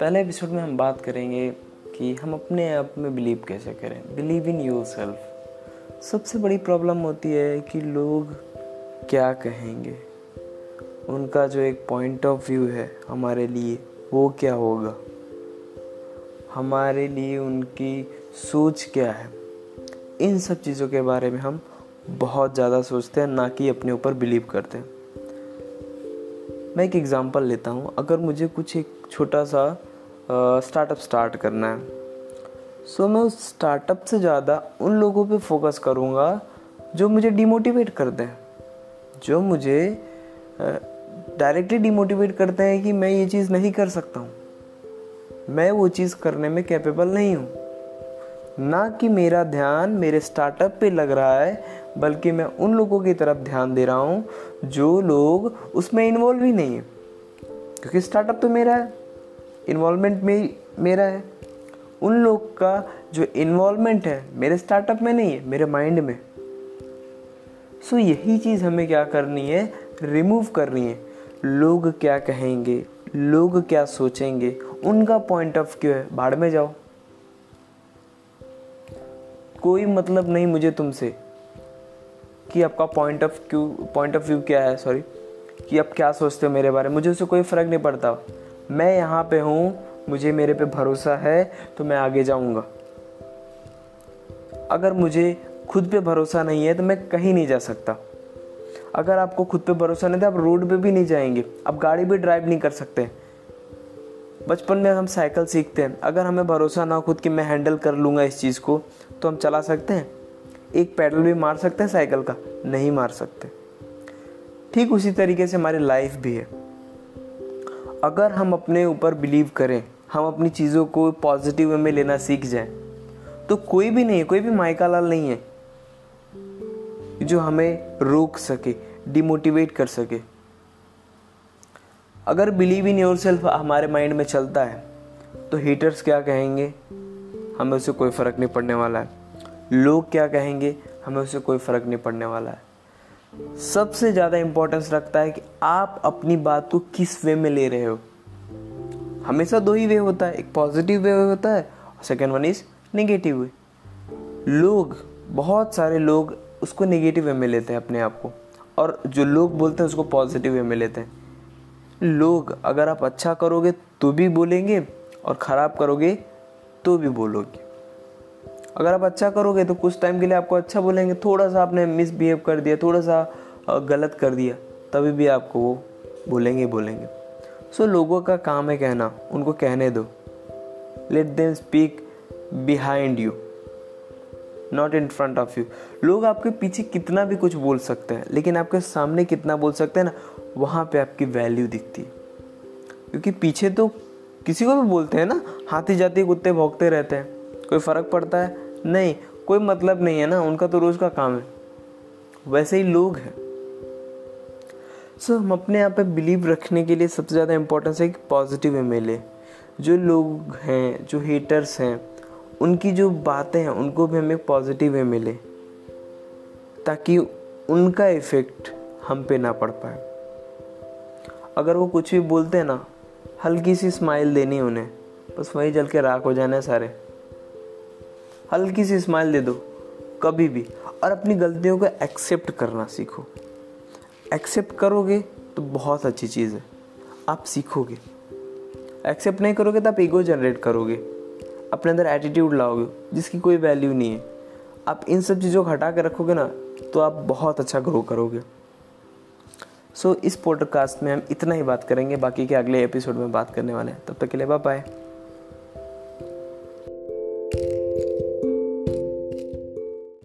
पहले एपिसोड में हम बात करेंगे कि हम अपने आप में बिलीव कैसे करें। बिलीव इन योर सेल्फ सबसे बड़ी प्रॉब्लम होती है कि लोग क्या कहेंगे। उनका जो एक पॉइंट ऑफ़ व्यू है हमारे लिए, वो क्या होगा? हमारे लिए उनकी सोच क्या है? इन सब चीज़ों के बारे में हम बहुत ज़्यादा सोचते हैं, ना कि अपने ऊपर बिलीव करते हैं। मैं एक एग्ज़ाम्पल लेता हूँ। अगर मुझे कुछ एक छोटा सा स्टार्टअप स्टार्ट करना है सो मैं उस स्टार्टअप से ज़्यादा उन लोगों पे फोकस करूँगा जो मुझे डिमोटिवेट करते हैं, जो मुझे डायरेक्टली डिमोटिवेट करते हैं कि मैं ये चीज़ नहीं कर सकता हूँ। मैं वो चीज़ करने में कैपेबल नहीं हूँ। ना कि मेरा ध्यान मेरे स्टार्टअप पे लग रहा है बल्कि मैं उन लोगों की तरफ़ ध्यान दे रहा हूँ जो लोग उसमें इन्वॉल्व ही नहीं है। क्योंकि स्टार्टअप तो मेरा है इन्वॉल्वमेंट में मेरा है। उन लोग का जो इन्वॉल्वमेंट है मेरे स्टार्टअप में नहीं है मेरे माइंड में। सो so, यही चीज़ हमें क्या करनी है? रिमूव करनी है। लोग क्या कहेंगे? लोग क्या सोचेंगे? उनका पॉइंट ऑफ़ व्यू है। बाढ़ में जाओ। कोई मतलब नहीं मुझे तुमसे। कि आपका point of view point of view क्या है सॉरी कि आप क्या सोचते हो मेरे बारे में? मुझे उससे कोई फ़र्क नहीं पड़ता। मैं यहाँ पे हूँ, मुझे मेरे पे भरोसा है तो मैं आगे जाऊँगा। अगर मुझे खुद पे भरोसा नहीं है तो मैं कहीं नहीं जा सकता। अगर आपको खुद पे भरोसा नहीं तो आप रोड पे भी नहीं जाएँगे। आप गाड़ी भी ड्राइव नहीं कर सकते। बचपन में हम साइकिल सीखते हैं। अगर हमें भरोसा ना खुद कि मैं हैंडल कर लूँगा इस चीज़ को तो हम चला सकते हैं? एक पैडल भी मार सकते हैं, साइकिल का। नहीं मार सकते। ठीक उसी तरीके से हमारी लाइफ भी है। अगर हम अपने ऊपर बिलीव करें, हम अपनी चीज़ों को पॉजिटिव वे में लेना सीख जाएँ तो कोई भी नहीं है, कोई भी माइका लाल नहीं है जो हमें रोक सके डिमोटिवेट कर सके। अगर बिलीव इन योर सेल्फ हमारे माइंड में चलता है तो हीटर्स क्या कहेंगे? हमें उससे कोई फ़र्क नहीं पड़ने वाला है। लोग क्या कहेंगे? हमें उससे कोई फ़र्क नहीं पड़ने वाला है। सबसे ज़्यादा इंपॉर्टेंस रखता है कि आप अपनी बात को किस वे में ले रहे हो। हमेशा दो ही वे होता है, एक पॉजिटिव वे होता है, और second one is negative way लोग, बहुत सारे लोग उसको नेगेटिव वे में लेते हैं अपने आप को, और जो लोग बोलते हैं उसको पॉजिटिव वे में लेते हैं। लोग, अगर आप अच्छा करोगे तो भी बोलेंगे, और ख़राब करोगे तो भी बोलोगे। अगर आप अच्छा करोगे तो कुछ टाइम के लिए आपको अच्छा बोलेंगे। थोड़ा सा आपने मिसबिहेव कर दिया थोड़ा सा गलत कर दिया तभी भी आपको वो बोलेंगे बोलेंगे। सो so, लोगों का काम है कहना उनको कहने दो। Let them speak behind you not in front of you लोग आपके पीछे कितना भी कुछ बोल सकते हैं लेकिन आपके सामने कितना बोल सकते हैं ना वहाँ पे आपकी वैल्यू दिखती है। क्योंकि पीछे तो किसी को भी बोलते हैं ना हाथी जाती कुत्ते भोगते रहते हैं। कोई फ़र्क पड़ता है? नहीं, कोई मतलब नहीं है ना, उनका तो रोज़ का काम है। वैसे ही लोग हैं। सो हम अपने आप पे बिलीव रखने के लिए सबसे ज़्यादा इम्पोर्टेंस है कि पॉजिटिव वे मिले जो लोग हैं, जो हेटर्स हैं, उनकी जो बातें हैं, उनको भी हमें पॉजिटिव वे मिले ताकि उनका इफ़ेक्ट हम पे ना पड़ पाए। अगर वो कुछ भी बोलते हैं ना, हल्की सी स्माइल देनी उन्हें, बस वही जल के राख हो जाना है सारे। हल्की सी स्माइल दे दो कभी भी। और अपनी गलतियों को एक्सेप्ट करना सीखो। एक्सेप्ट करोगे तो बहुत अच्छी चीज़ है। आप सीखोगे। एक्सेप्ट नहीं करोगे तो आप ईगो जनरेट करोगे। अपने अंदर एटीट्यूड लाओगे जिसकी कोई वैल्यू नहीं है। आप इन सब चीज़ों को हटा के रखोगे ना तो आप बहुत अच्छा ग्रो करोगे। सो so, इस पॉडकास्ट में हम इतना ही बात करेंगे। बाकी के अगले एपिसोड में बात करने वाले हैं। तब तक के लिए बाय बाय